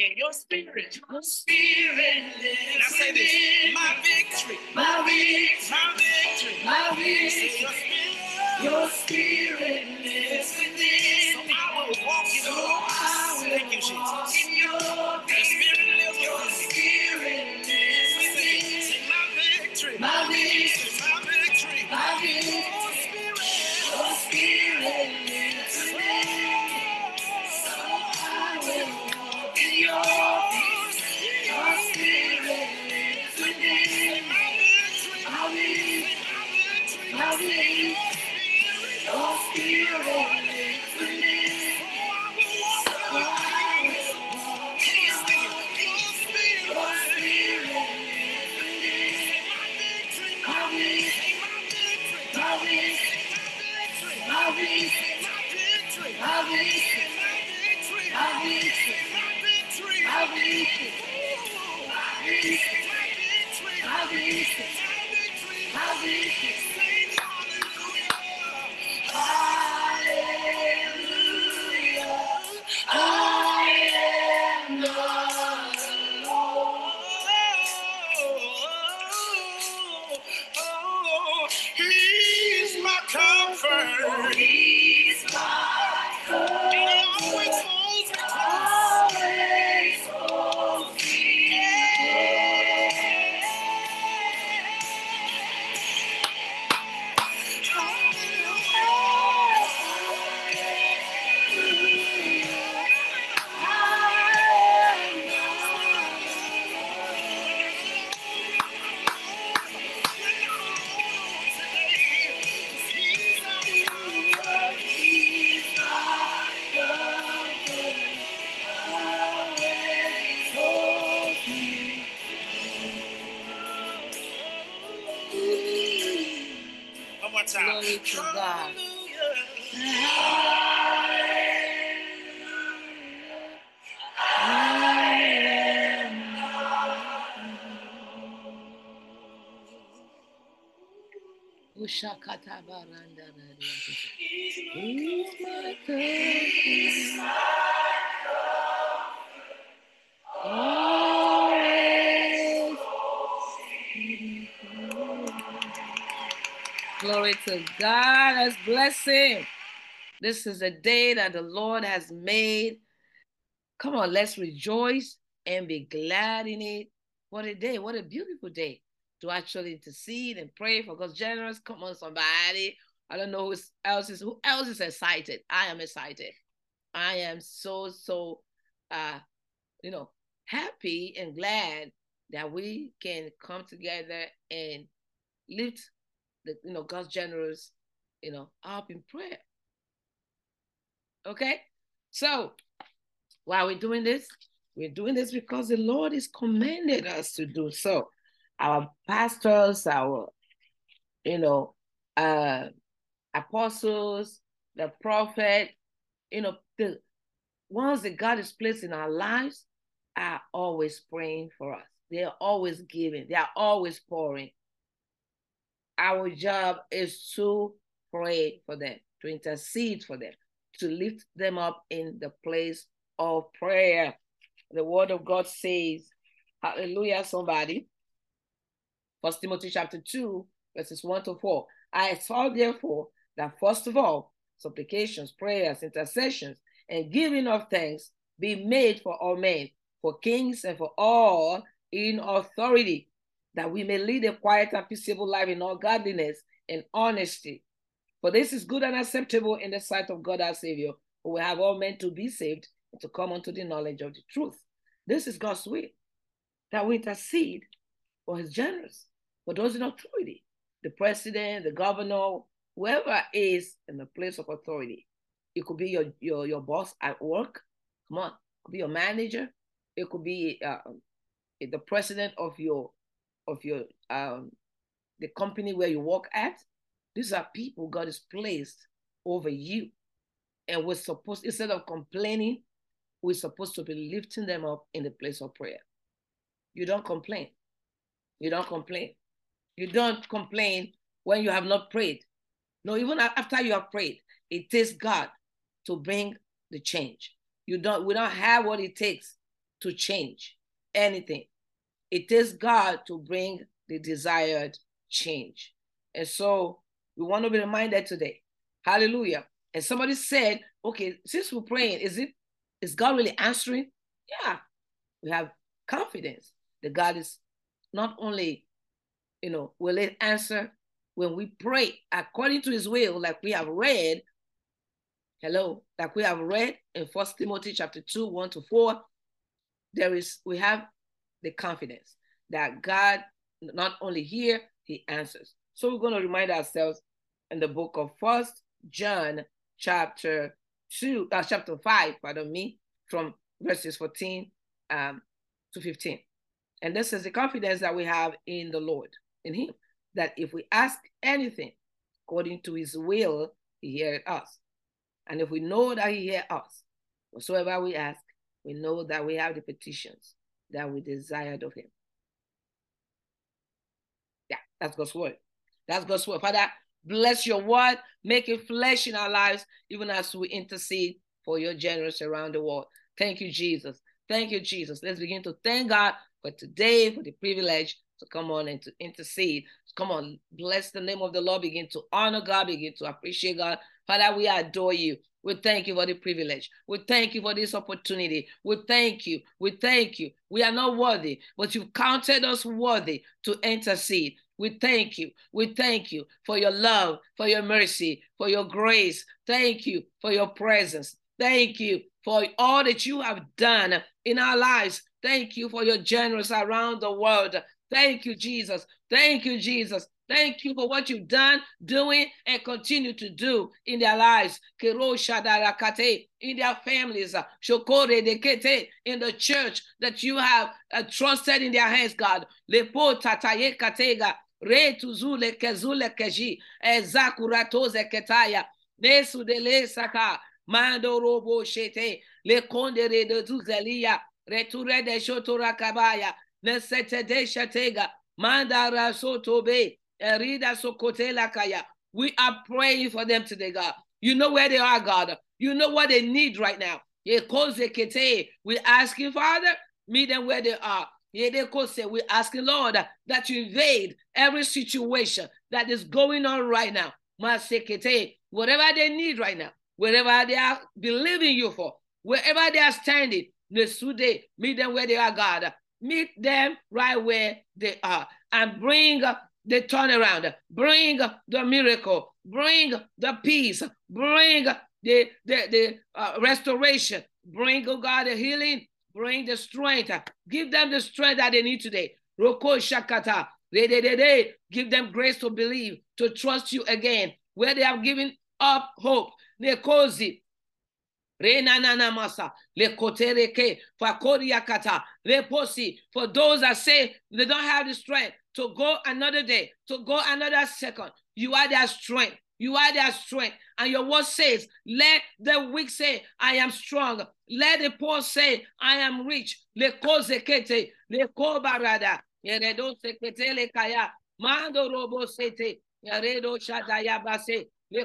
Again, your spirit, your spirit lives Now say this, my victory, my victory, my victory, my victory. Your spirit, lives within. So I will walk in so your Thank you, Jesus. In your spirit Thank you. Glory to God. Let's bless him. This is a day that the Lord has made. Come on, let's rejoice and be glad in it. What a day. What a beautiful day to actually intercede and pray for God's generous. Come on, somebody. I don't know who else is who else is excited. I am excited. I am so so uh you know happy and glad that we can come together and lift the you know God's generous you know up in prayer. Okay, so while we're doing this, we're doing this because the Lord is commanded us to do so. Our pastors, our you know, uh apostles, the prophet, you know, the ones that God has placed in our lives are always praying for us. They are always giving, they are always pouring. Our job is to pray for them, to intercede for them, to lift them up in the place of prayer. The word of God says, Hallelujah, somebody. First Timothy chapter 2, verses 1 to 4. I exhort therefore that first of all, supplications, prayers, intercessions, and giving of thanks be made for all men, for kings and for all in authority, that we may lead a quiet and peaceable life in all godliness and honesty. For this is good and acceptable in the sight of God our Savior, who will have all men to be saved and to come unto the knowledge of the truth. This is God's will, that we intercede for his generous, for those in authority, the president, the governor, whoever is in the place of authority. It could be your your, your boss at work. Come on, it could be your manager. It could be uh, the president of your of your um, the company where you work at. These are people God has placed over you, and we're supposed instead of complaining, we're supposed to be lifting them up in the place of prayer. You don't complain. You don't complain. You don't complain when you have not prayed. No, even after you have prayed, it takes God to bring the change. You don't, we don't have what it takes to change anything. It takes God to bring the desired change. And so we want to be reminded today. Hallelujah. And somebody said, okay, since we're praying, is it is God really answering? Yeah. We have confidence that God is not only, you know, will it answer when we pray according to his will, like we have read. Hello, like we have read in First Timothy chapter 2, 1 to 4. There is we have the confidence that God not only hear, he answers. So we're going to remind ourselves in the book of First John chapter 2, uh, chapter 5, pardon me, from verses 14 um, to 15. And this is the confidence that we have in the Lord, in Him, that if we ask anything according to His will, He hears us. And if we know that He hears us, whatsoever we ask, we know that we have the petitions that we desired of Him. Yeah, that's God's word. That's God's word. Father, bless your word, make it flesh in our lives, even as we intercede for your generous around the world. Thank you, Jesus. Thank you, Jesus. Let's begin to thank God for today, for the privilege to come on and to intercede. Come on, bless the name of the Lord. Begin to honor God, begin to appreciate God. Father, we adore you. We thank you for the privilege. We thank you for this opportunity. We thank you. We thank you. We are not worthy, but you've counted us worthy to intercede. We thank you. We thank you for your love, for your mercy, for your grace. Thank you for your presence. Thank you for all that you have done in our lives. Thank you for your generous around the world. Thank you, Jesus. Thank you, Jesus. Thank you for what you've done, doing, and continue to do in their lives. In their families, in the church that you have uh, trusted in their hands, God. Re tuzule kezule keji ezakuratoze ketaya nesu dele saka mando robo shete le kondere de tuzelia reture de shotora kabaya we are praying for them today god. You know where they are god. You know what they need right now. We ask you father meet them where they are. We're asking, Lord, that you invade every situation that is going on right now. Whatever they need right now, wherever they are believing you for, wherever they are standing, meet them where they are, God. Meet them right where they are and bring the turnaround, bring the miracle, bring the peace, bring the, the, the uh, restoration, bring, oh God, the healing, Bring the strength. Give them the strength that they need today. Roko Shakata. Give them grace to believe, to trust you again, where they have given up hope. Nekozi. Masa lekotereke fakoriakata leposi. For those that say they don't have the strength to go another day, to go another second, you are their strength. You are their strength. And your word says, let the weak say, I am strong. Let the poor say, I am rich. Le kozekete, le kobarada, yeredo sekete le kaya, mando robo sete, yeredo shadaya base, le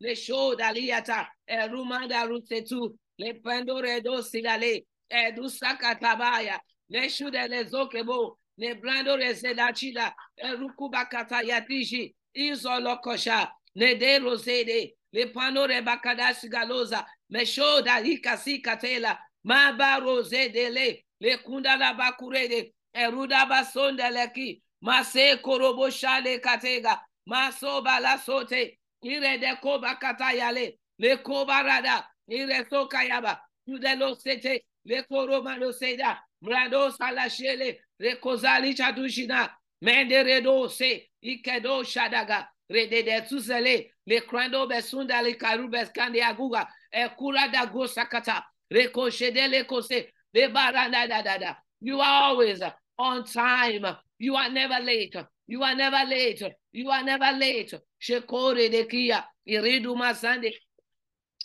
les show d'aliata, et rumanda rusetu, les pendore do silale, et du sakatabaya, les show de les okebo, les blandore sedachida, et rukubakata yatiji, izolokosha, ne de rosede, les panore bakadash galoza, les show d'alikasi katela, maba rosedele, les kundala bakurede, et rudaba sondeleki, Mase korobo shale katega, maso bala sote, ire de koba katayale, le kobarada, ire sokayaba, tudelo sete, le koroma lo seda, mrado salashele, le kozali chadushina, Menderedo se ikedo shadaga redede tuzele le krando besunda le karubes kande aguga e kura da go sakata reko shedele kose le baranda da da da. You are always on time. You are never late. You are never late. You are never late. Shekore de kia iridu masande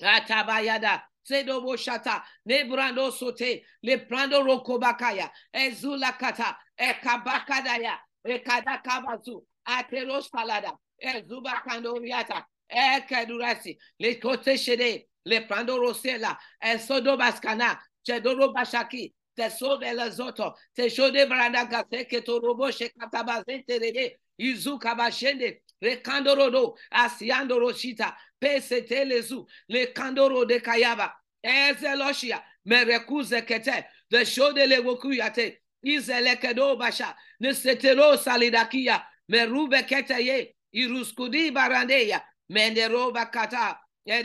atabayada sedobo shata ne brando sote le prando rokobakaya ezula kata e kabakadaya Rekadakabazu, ateros palada, ezuba kandoriata, ekedurasi, le kote shede, le prando rosela, esodo baskana, chedoro bashaki, tesoro elas outras. Tesoro brandagase que to robo shekatabazente rebe. Izu kabashende. Rekandorodo. Asiando roshita. Pesetelezu. Lekandoro de kayaba. Ezeloshia. Merekuze kete. de shode le wokuyate. Izelekedo basha. Nesetero salidakia. Merube keteye. Iruskudi barandeya. Menderova kata. e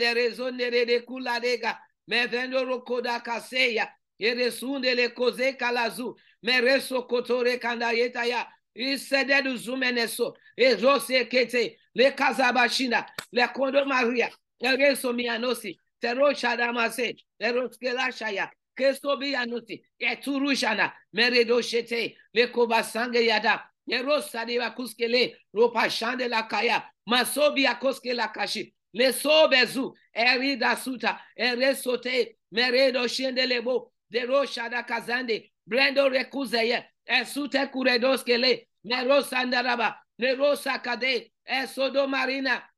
de kuladega. Mevendo rokoda kaseya eresunde le koze kalazu, mereso kotore kandayeta ya, isededu zumeneso, erose kete, le kazabashina, le kondo maria, ereso mianosi, tero shadamase, eroskela shaya, kesto bianusi, eturushana, meredo shete, le kobasange yada, erosa de kuskele, ropa shande la kaya, masobi akoske la kashi, le sobezu, erida suta, eresote, meredo shendelebo, de roșada kazande, blendo recuzeye, esute curedos kele, neros andaraba, neros acade, esodo marina,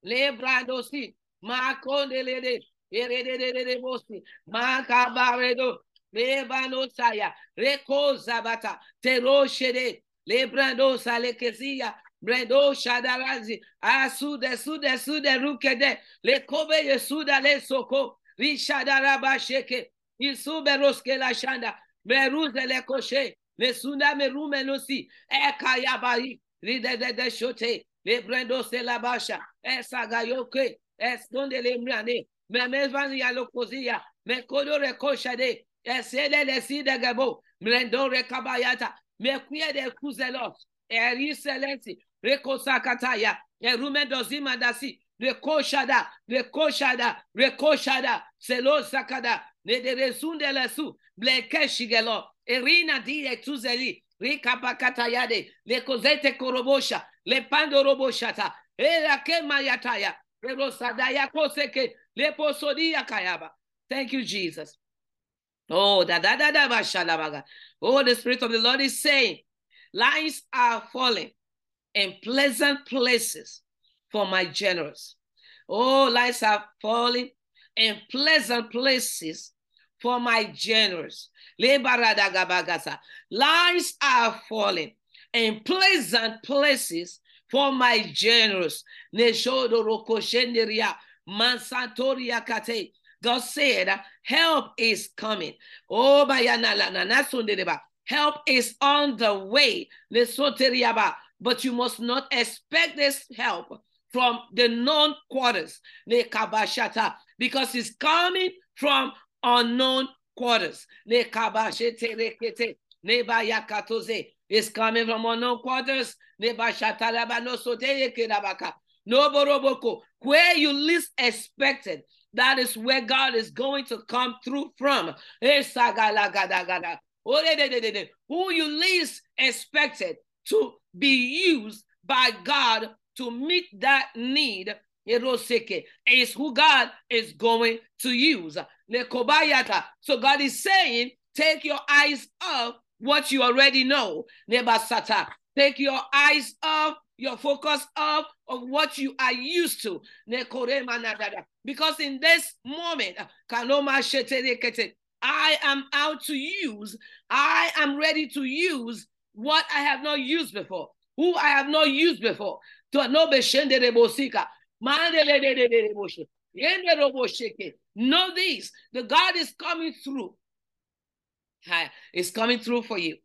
le brandosi, macondelede, erededede bosi, macabaredo, le banosaya, recozabata, teroșede, le brandosa lekezia, Bredo Shadarazi, Asude, Sude, Sude, Rukede, Le Kobe, Yesuda, Le Soko, Rishadarabașeche, isube roske la shanda, meruze le koshe, le sunda merume nosi, ekayabari, ride de de shote, le brendo se la basha, esagayoke, estonde le mriane, me mezvan ya lokozia, me kodo rekoshade, esede le si de gabo, mrendo rekabayata, me kuye de kuzelos, eri selensi, rekosakataya, erume dozima dasi, rekoshada, rekoshada, rekoshada, selo sakada, ne de resunde lesu, bleke shigelo, erina di etuzeli, rikapakatayade, le kozete korobosha, le pando roboshata, era ke mayataya, rerosadaya koseke, le posodia kayaba. Thank you, Jesus. Oh, da da da da ba Oh, the Spirit of the Lord is saying, lines are falling in pleasant places for my generous. Oh, lines are falling in pleasant places for my generous. Lines are falling in pleasant places for my generous. God said, help is coming. Oh, help is on the way. But you must not expect this help from the known quarters ne kabashata, because it's coming from unknown quarters. It's coming from unknown quarters. No boroboko. Where you least expected, that is where God is going to come through from. Who you least expected to be used by God to meet that need is who God is going to use. So God is saying, take your eyes off what you already know. Take your eyes off, your focus off of what you are used to. Because in this moment, I am out to use, I am ready to use what I have not used before, who I have not used before. To no beshende rebosika. Know this the God is coming through. Is coming through for you.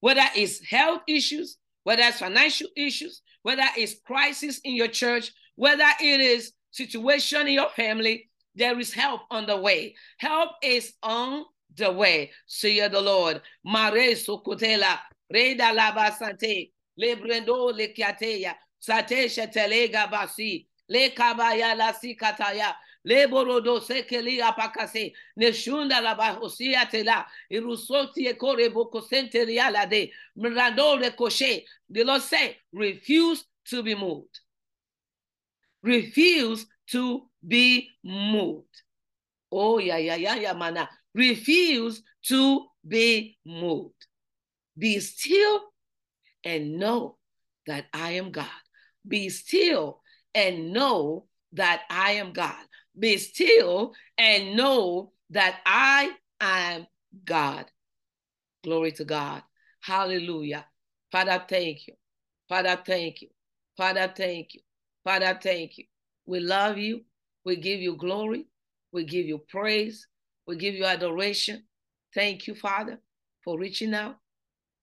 Whether it's health issues, whether it's financial issues, whether it's crisis in your church, whether it is situation in your family, there is help on the way. Help is on the way. See the Lord. Mare sokotela, reda laba sante, lebrendo lekiateya, sate shetelega basi, le kabaya la sikataya, le borodo sekeli apakase, neshunda la bahosia tela, irusoti ekore boko senteriala de, mrando rekoshe. The Lord say, refuse to be moved. Refuse to be moved. Oh, yeah, yeah, yeah, yeah, mana. Refuse to be moved. Be still and know that I am God. Be still and know that I am God. Be still and know that I am God. Glory to God. Hallelujah. Father, thank you. Father, thank you. Father, thank you. Father, thank you. We love you. We give you glory. We give you praise. We give you adoration. Thank you, Father, for reaching out,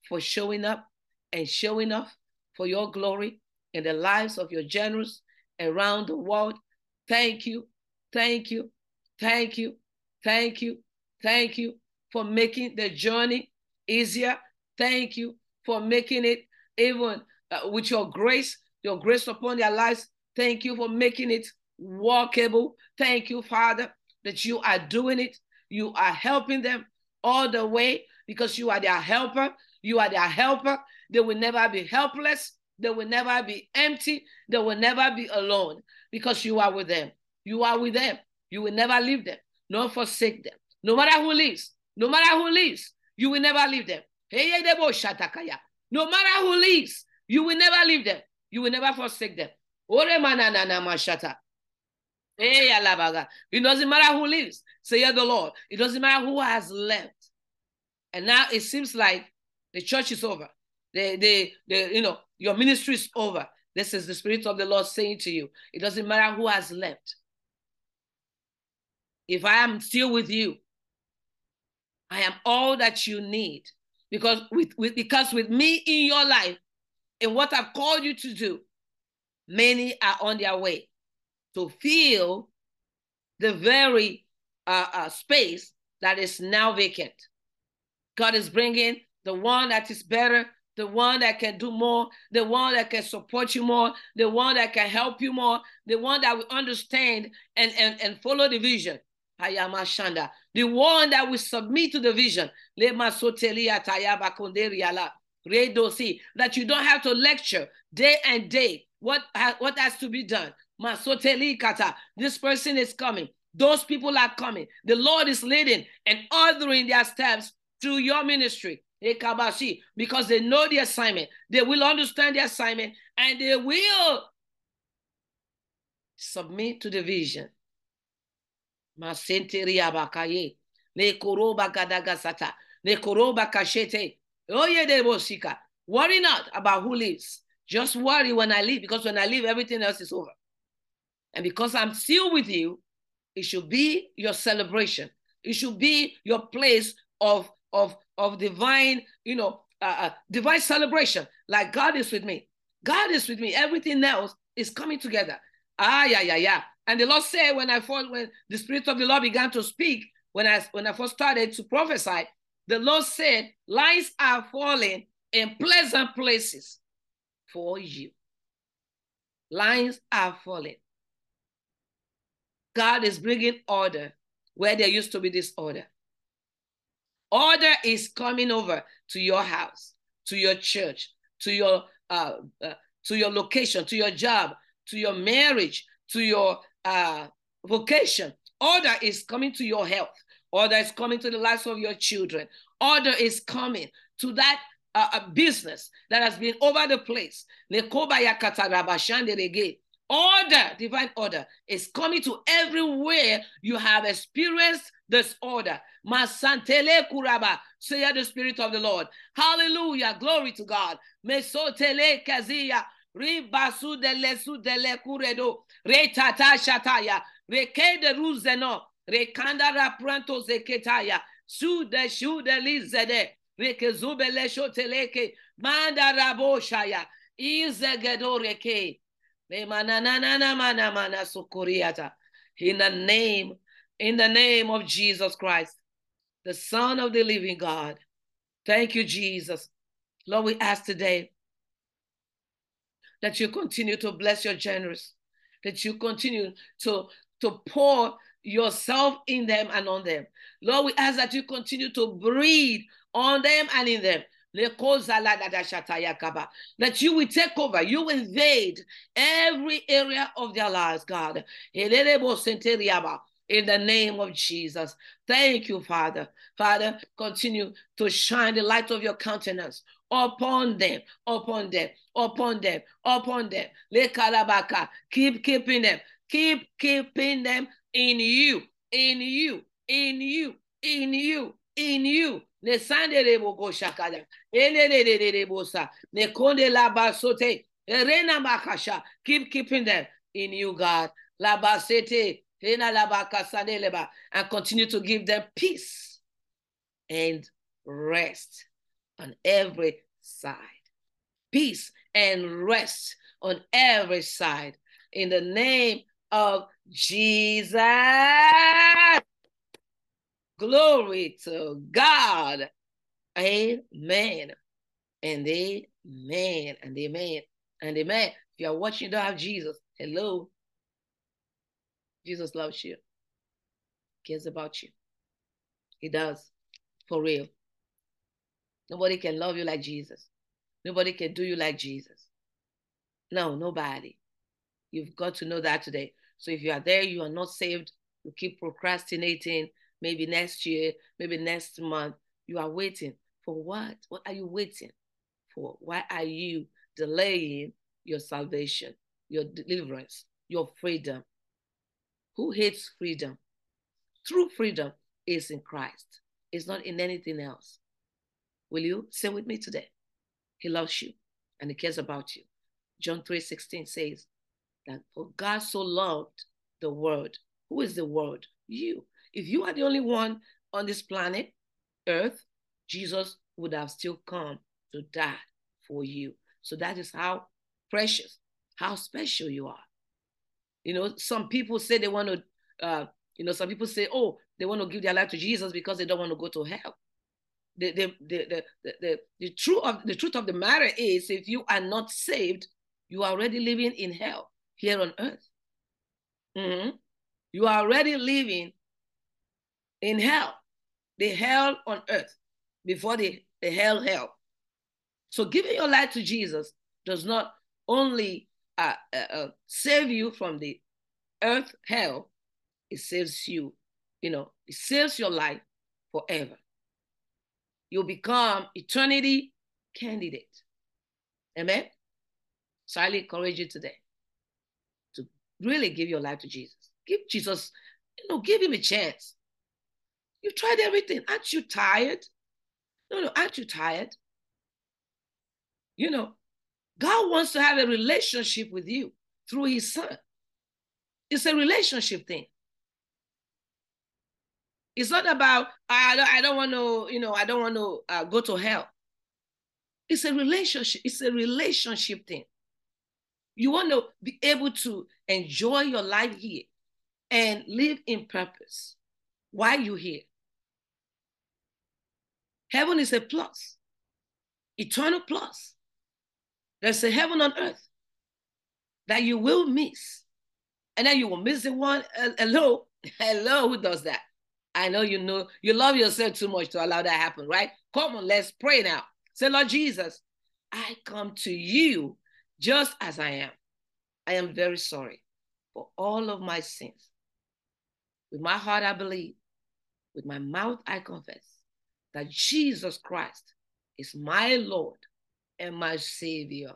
for showing up and showing off for your glory in the lives of your generals around the world. Thank you. Thank you. Thank you. Thank you. Thank you for making the journey easier. Thank you for making it even uh, with your grace, your grace upon their lives. Thank you for making it walkable. Thank you, Father, that you are doing it. You are helping them all the way because you are their helper. You are their helper. They will never be helpless. They will never be empty. They will never be alone because you are with them. You are with them. You will never leave them, nor forsake them. No matter who leaves, no matter who leaves, you will never leave them. No matter who leaves, you will never leave them. You will never forsake them. It doesn't matter who lives, say the Lord. It doesn't matter who has left. And now it seems like the church is over. The, the, the, you know, your ministry is over. This is the Spirit of the Lord saying to you. It doesn't matter who has left. If I am still with you, I am all that you need. Because with, with because with me in your life and what I've called you to do, many are on their way to fill the very uh, uh, space that is now vacant. God is bringing the one that is better, the one that can do more, the one that can support you more, the one that can help you more, the one that will understand and, and, and follow the vision. Hayamashanda. The one that will submit to the vision. That you don't have to lecture day and day what, what has to be done. This person is coming. Those people are coming. The Lord is leading and ordering their steps through your ministry. Because they know the assignment. They will understand the assignment and they will submit to the vision. Worry not about who lives. Just worry when I leave, because when I leave, everything else is over. And because I'm still with you, it should be your celebration. It should be your place of of of divine, you know, uh, uh, divine celebration. Like God is with me. God is with me. Everything else is coming together. Ah, yeah, yeah, yeah. And the Lord said when I first, when the Spirit of the Lord began to speak, when I when I first started to prophesy, the Lord said, "Lines are falling in pleasant places for you. Lines are falling. God is bringing order where there used to be disorder. Order is coming over to your house, to your church, to your uh, uh, to your location, to your job, to your marriage, to your uh, vocation. Order is coming to your health. Order is coming to the lives of your children. Order is coming to that uh, uh business that has been over the place. Order, divine order, is coming to everywhere you have experienced this order. Masantele kuraba, say the Spirit of the Lord. Hallelujah, glory to God. Mesotele kazia, ribasu dele su dele kuredo, retata shataya, rekede ruzeno, rekanda rapranto zeketaya, su de shu de lizede, rekezubele shoteleke, manda raboshaya, izegedoreke. In the name, in the name of Jesus Christ, the Son of the living God. Thank you, Jesus. Lord, we ask today that you continue to bless your generous, that you continue to, to pour yourself in them and on them. Lord, we ask that you continue to breathe on them and in them. That you will take over, you will invade every area of their lives, God. in the name of Jesus. Thank you, Father. Father, continue to shine the light of your countenance upon them, upon them, upon them, upon them. Keep keeping them. Keep keeping them in you, in you, in you, in you, in you. Ne sande rebo go shakada. Ene de de de de bosa. Ne konde la basote. Erena makasha. Keep keeping them in you, God. La basete. Ena la bakasande leba. And continue to give them peace and rest on every side. Peace and rest on every side. In the name of Jesus. Glory to God. Amen. And amen. And amen. And amen. If you are watching, you don't have Jesus. Hello. Jesus loves you. Cares about you. He does. For real. Nobody can love you like Jesus. Nobody can do you like Jesus. No, nobody. You've got to know that today. So if you are there, you are not saved, you keep procrastinating, maybe next year, maybe next month, you are waiting. For what? What are you waiting for? Why are you delaying your salvation, your deliverance, your freedom? Who hates freedom? True freedom is in Christ, it's not in anything else. Will you say with me today? He loves you and he cares about you. John 3 16 says that for God so loved the world. Who is the world? You. If you are the only one on this planet, Earth, Jesus would have still come to die for you. So that is how precious, how special you are. You know, some people say they want to, uh, you know, some people say, oh, they want to give their life to Jesus because they don't want to go to hell the, the, the, the, the, the, truth of, the truth of the matter is if you are not saved, you are already living in hell here on earth. Mm-hmm. You are already living in hell, the hell on earth, before the, the hell hell. So giving your life to Jesus does not only uh, uh, uh, save you from the earth hell, it saves you, you know, it saves your life forever you'll become eternity candidate. Amen. So I encourage you today to really give your life to Jesus. Give Jesus, you know, give him a chance. You've tried everything. Aren't you tired? No, no, aren't you tired? You know, God wants to have a relationship with you through his son. It's a relationship thing. It's not about I don't, I don't want to, you know, I don't want to uh, go to hell. It's a relationship. It's a relationship thing. You want to be able to enjoy your life here and live in purpose while you're here. Heaven is a plus, eternal plus. There's a heaven on earth that you will miss. And then you will miss the one. Uh, hello, hello, who does that? I know you know you love yourself too much to allow that happen, right? Come on, let's pray now. Say, Lord Jesus, I come to you just as I am. I am very sorry for all of my sins. With my heart, I believe. With my mouth, I confess that Jesus Christ is my Lord and my Savior.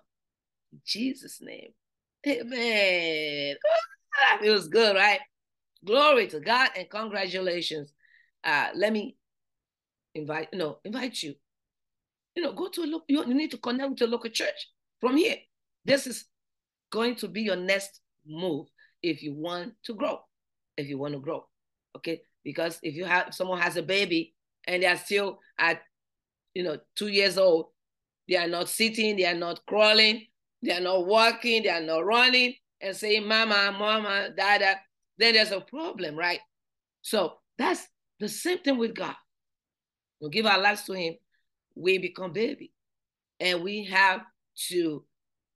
In Jesus' name. Amen. that feels good, right? Glory to God and congratulations. Uh, let me invite, know, invite you. You know, go to a look, you need to connect with a local church from here. This is going to be your next move if you want to grow. If you want to grow. Okay. Because if you have someone has a baby and they are still at, you know, two years old, they are not sitting, they are not crawling, they are not walking, they are not running and saying, Mama, Mama, Dada, then there's a problem, right? So that's the same thing with God. We give our lives to Him, we become baby. And we have to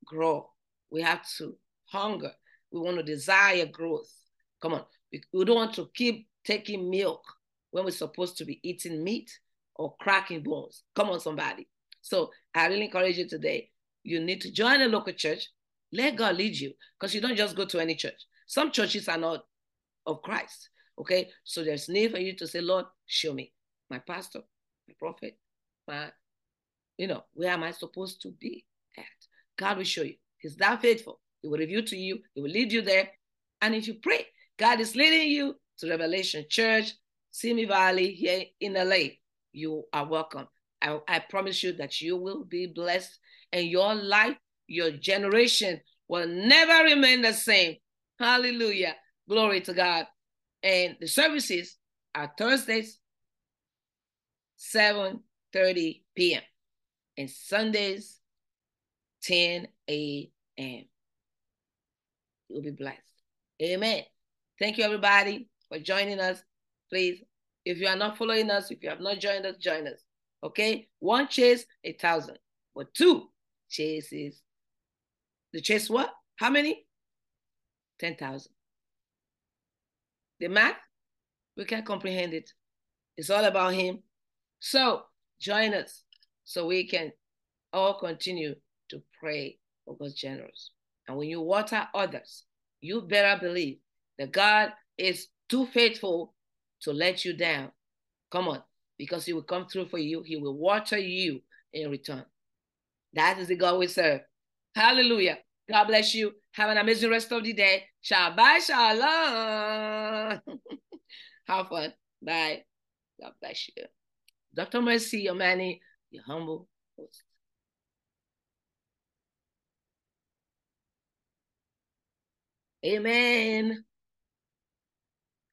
grow. We have to hunger. We want to desire growth. Come on. We don't want to keep taking milk when we're supposed to be eating meat or cracking bones. Come on, somebody. So I really encourage you today. You need to join a local church. Let God lead you because you don't just go to any church. Some churches are not of Christ. Okay, so there's need for you to say, Lord, show me my pastor, my prophet, my, you know, where am I supposed to be at? God will show you. He's that faithful. He will reveal to you, He will lead you there. And if you pray, God is leading you to Revelation Church, Simi Valley here in LA. You are welcome. I, I promise you that you will be blessed and your life, your generation will never remain the same. Hallelujah. Glory to God. And the services are Thursdays, 7:30 p.m. and Sundays, 10 a.m. You'll be blessed. Amen. Thank you, everybody, for joining us. Please, if you are not following us, if you have not joined us, join us. Okay? One chase, a thousand. But two chases. The chase what? How many? 10,000. The math, we can comprehend it. It's all about Him. So join us so we can all continue to pray for God's generous. And when you water others, you better believe that God is too faithful to let you down. Come on, because He will come through for you. He will water you in return. That is the God we serve. Hallelujah. God bless you. Have an amazing rest of the day. Shabbat shalom. Have fun. Bye. God bless you. Dr. Mercy Omani, your humble host. Amen.